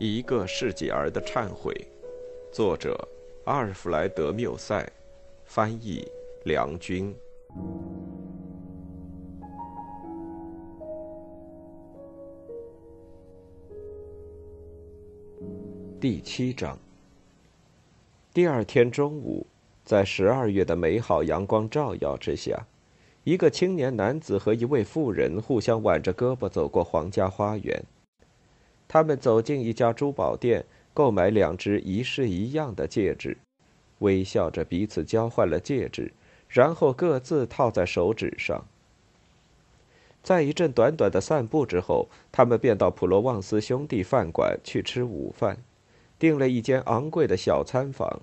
一个世纪儿的忏悔，作者阿尔弗莱德·缪塞，翻译梁军。第七章。第二天中午，在十二月的美好阳光照耀之下，一个青年男子和一位妇人互相挽着胳膊走过皇家花园。他们走进一家珠宝店，购买两只一式一样的戒指，微笑着彼此交换了戒指，然后各自套在手指上。在一阵短短的散步之后，他们便到普罗旺斯兄弟饭馆去吃午饭，订了一间昂贵的小餐房。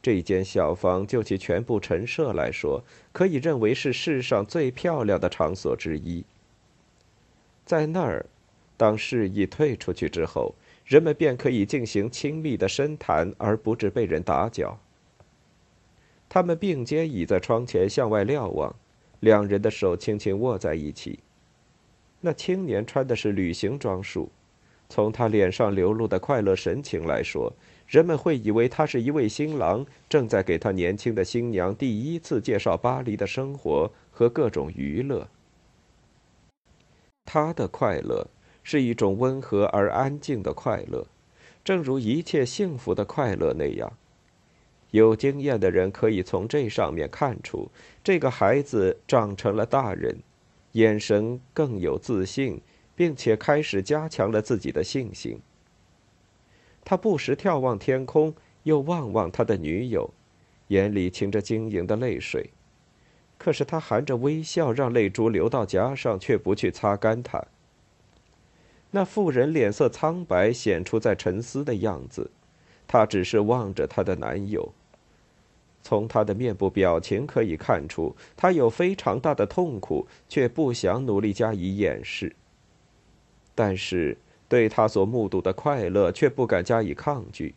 这间小房就其全部陈设来说，可以认为是世上最漂亮的场所之一。在那儿。当示意退出去之后，人们便可以进行亲密的深谈，而不致被人打搅。他们并肩倚在窗前向外瞭望，两人的手轻轻握在一起。那青年穿的是旅行装束，从他脸上流露的快乐神情来说，人们会以为他是一位新郎，正在给他年轻的新娘第一次介绍巴黎的生活和各种娱乐。他的快乐。是一种温和而安静的快乐，正如一切幸福的快乐那样。有经验的人可以从这上面看出，这个孩子长成了大人，眼神更有自信，并且开始加强了自己的信心。他不时眺望天空，又望望他的女友，眼里噙着晶莹的泪水。可是他含着微笑，让泪珠流到颊上，却不去擦干它。那妇人脸色苍白，显出在沉思的样子。她只是望着她的男友。从她的面部表情可以看出，她有非常大的痛苦，却不想努力加以掩饰。但是，对她所目睹的快乐，却不敢加以抗拒。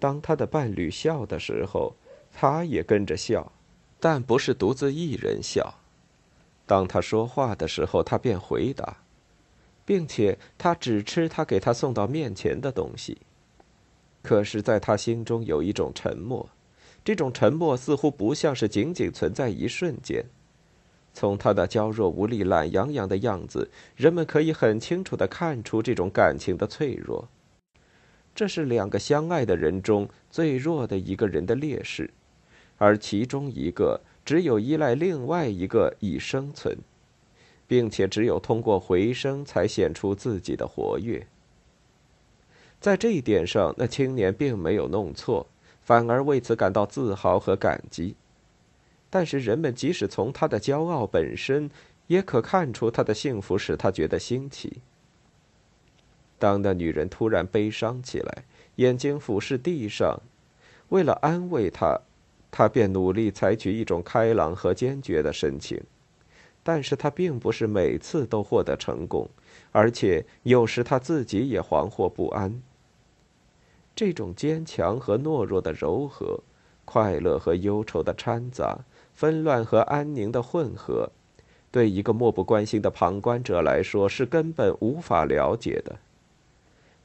当她的伴侣笑的时候，她也跟着笑，但不是独自一人笑。当他说话的时候，他便回答。并且他只吃他给他送到面前的东西。可是，在他心中有一种沉默，这种沉默似乎不像是仅仅存在一瞬间。从他的娇弱无力、懒洋洋的样子，人们可以很清楚的看出这种感情的脆弱。这是两个相爱的人中最弱的一个人的劣势，而其中一个只有依赖另外一个以生存。并且只有通过回声才显出自己的活跃。在这一点上，那青年并没有弄错，反而为此感到自豪和感激。但是人们即使从他的骄傲本身，也可看出他的幸福使他觉得新奇。当那女人突然悲伤起来，眼睛俯视地上，为了安慰她，他便努力采取一种开朗和坚决的神情。但是他并不是每次都获得成功，而且有时他自己也惶惑不安。这种坚强和懦弱的柔和，快乐和忧愁的掺杂，纷乱和安宁的混合，对一个漠不关心的旁观者来说是根本无法了解的。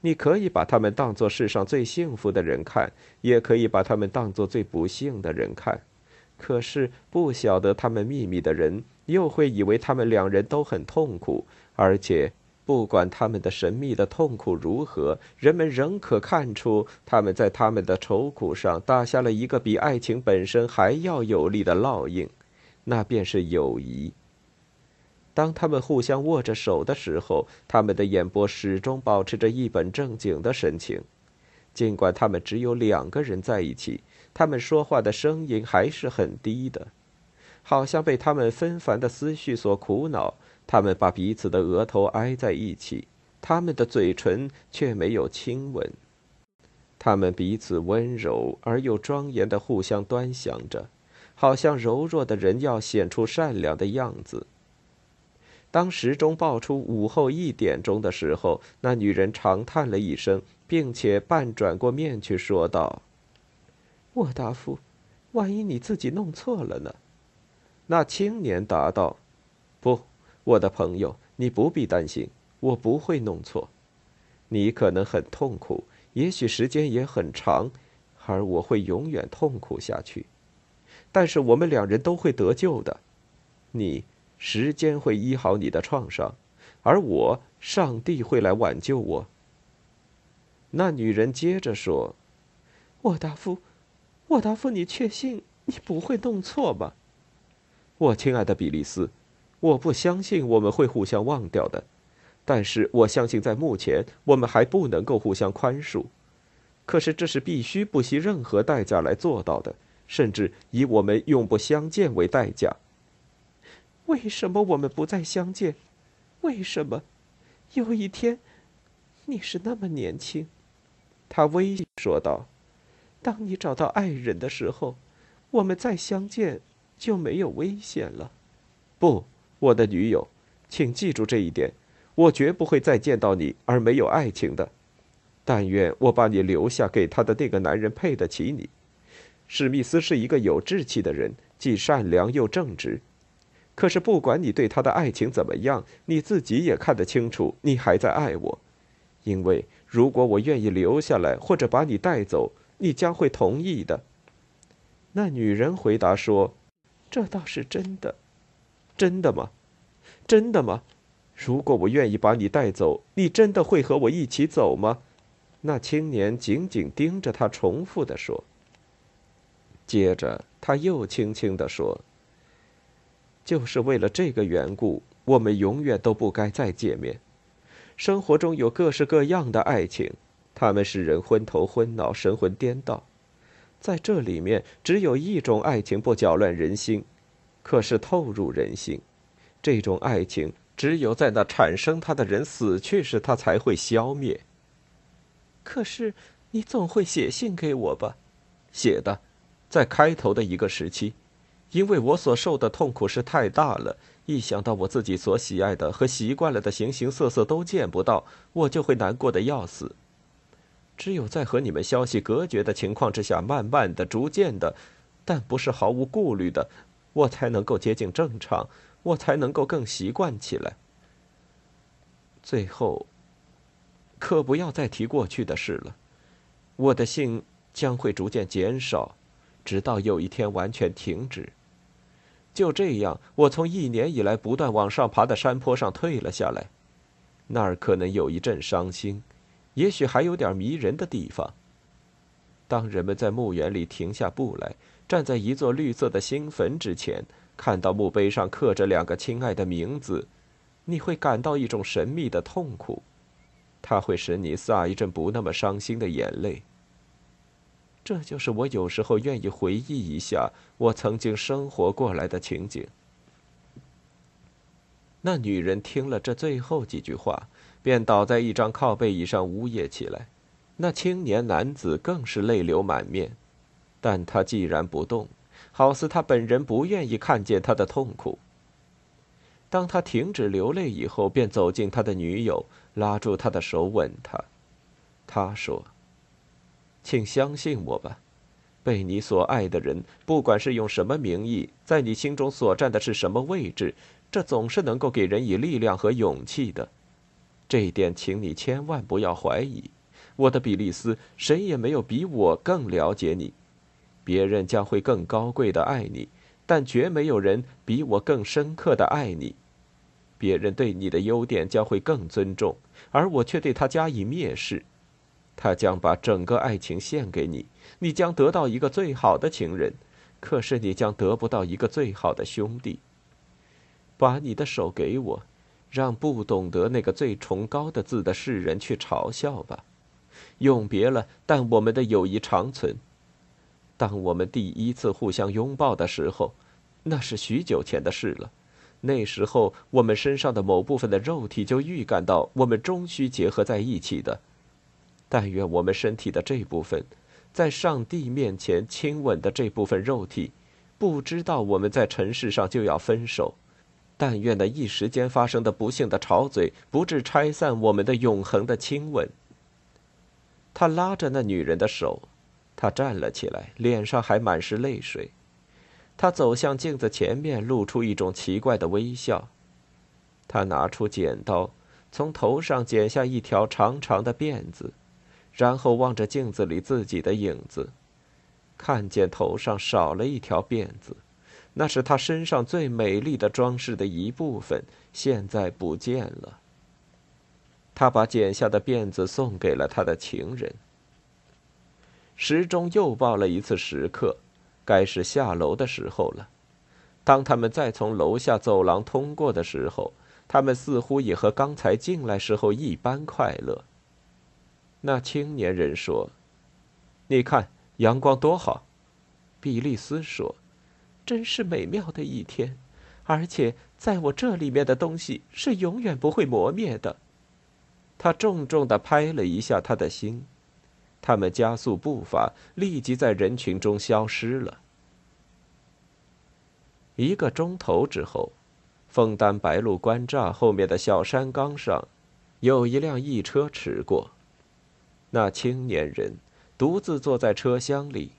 你可以把他们当作世上最幸福的人看，也可以把他们当作最不幸的人看。可是不晓得他们秘密的人，又会以为他们两人都很痛苦，而且不管他们的神秘的痛苦如何，人们仍可看出他们在他们的愁苦上打下了一个比爱情本身还要有力的烙印，那便是友谊。当他们互相握着手的时候，他们的眼波始终保持着一本正经的神情，尽管他们只有两个人在一起。他们说话的声音还是很低的，好像被他们纷繁的思绪所苦恼。他们把彼此的额头挨在一起，他们的嘴唇却没有亲吻。他们彼此温柔而又庄严的互相端详着，好像柔弱的人要显出善良的样子。当时钟报出午后一点钟的时候，那女人长叹了一声，并且半转过面去说道。沃达夫，万一你自己弄错了呢？那青年答道：“不，我的朋友，你不必担心，我不会弄错。你可能很痛苦，也许时间也很长，而我会永远痛苦下去。但是我们两人都会得救的。你，时间会医好你的创伤，而我，上帝会来挽救我。那女人接着说：“沃达夫，沃达夫，你确信你不会弄错吧？”我亲爱的比利斯，我不相信我们会互相忘掉的，但是我相信在目前我们还不能够互相宽恕。可是这是必须不惜任何代价来做到的，甚至以我们永不相见为代价。为什么我们不再相见？为什么？有一天，你是那么年轻。他微笑说道：“当你找到爱人的时候，我们再相见。”就没有危险了。不，我的女友，请记住这一点：我绝不会再见到你而没有爱情的。但愿我把你留下给他的那个男人配得起你。史密斯是一个有志气的人，既善良又正直。可是不管你对他的爱情怎么样，你自己也看得清楚，你还在爱我。因为如果我愿意留下来或者把你带走，你将会同意的。那女人回答说。这倒是真的，真的吗？真的吗？如果我愿意把你带走，你真的会和我一起走吗？那青年紧紧盯着他，重复的说。接着他又轻轻的说：“就是为了这个缘故，我们永远都不该再见面。生活中有各式各样的爱情，他们使人昏头昏脑、神魂颠倒。”在这里面，只有一种爱情不搅乱人心，可是透入人心。这种爱情只有在那产生它的人死去时，它才会消灭。可是，你总会写信给我吧？写的，在开头的一个时期，因为我所受的痛苦是太大了。一想到我自己所喜爱的和习惯了的形形色色都见不到，我就会难过的要死。只有在和你们消息隔绝的情况之下，慢慢的、逐渐的，但不是毫无顾虑的，我才能够接近正常，我才能够更习惯起来。最后，可不要再提过去的事了。我的信将会逐渐减少，直到有一天完全停止。就这样，我从一年以来不断往上爬的山坡上退了下来，那儿可能有一阵伤心。也许还有点迷人的地方。当人们在墓园里停下步来，站在一座绿色的新坟之前，看到墓碑上刻着两个亲爱的名字，你会感到一种神秘的痛苦，它会使你洒一阵不那么伤心的眼泪。这就是我有时候愿意回忆一下我曾经生活过来的情景。那女人听了这最后几句话。便倒在一张靠背椅上呜咽起来，那青年男子更是泪流满面，但他既然不动，好似他本人不愿意看见他的痛苦。当他停止流泪以后，便走进他的女友，拉住他的手，吻他。他说：“请相信我吧，被你所爱的人，不管是用什么名义，在你心中所占的是什么位置，这总是能够给人以力量和勇气的。”这一点，请你千万不要怀疑，我的比利斯，谁也没有比我更了解你。别人将会更高贵的爱你，但绝没有人比我更深刻的爱你。别人对你的优点将会更尊重，而我却对他加以蔑视。他将把整个爱情献给你，你将得到一个最好的情人，可是你将得不到一个最好的兄弟。把你的手给我。让不懂得那个最崇高的字的世人去嘲笑吧。永别了，但我们的友谊长存。当我们第一次互相拥抱的时候，那是许久前的事了。那时候，我们身上的某部分的肉体就预感到我们终须结合在一起的。但愿我们身体的这部分，在上帝面前亲吻的这部分肉体，不知道我们在尘世上就要分手。但愿那一时间发生的不幸的吵嘴，不致拆散我们的永恒的亲吻。他拉着那女人的手，他站了起来，脸上还满是泪水。他走向镜子前面，露出一种奇怪的微笑。他拿出剪刀，从头上剪下一条长长的辫子，然后望着镜子里自己的影子，看见头上少了一条辫子，那是他身上最美丽的装饰的一部分，现在不见了。他把剪下的辫子送给了他的情人。时钟又报了一次时刻，该是下楼的时候了。当他们再从楼下走廊通过的时候，他们似乎也和刚才进来时候一般快乐。那青年人说：“你看阳光多好。”比利斯说：“真是美妙的一天，而且在我这里面的东西是永远不会磨灭的。”他重重的拍了一下他的心。他们加速步伐，立即在人群中消失了。一个钟头之后，枫丹白露关栅后面的小山岗上，有一辆驿车驰过。那青年人独自坐在车厢里。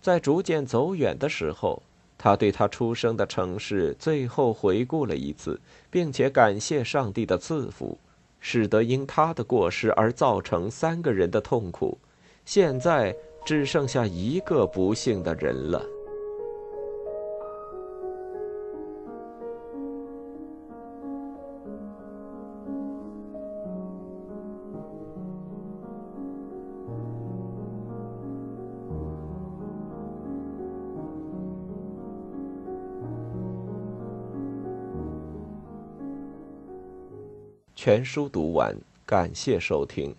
在逐渐走远的时候，他对他出生的城市最后回顾了一次，并且感谢上帝的赐福。使得因他的过失而造成三个人的痛苦，现在只剩下一个不幸的人了。全书读完，感谢收听。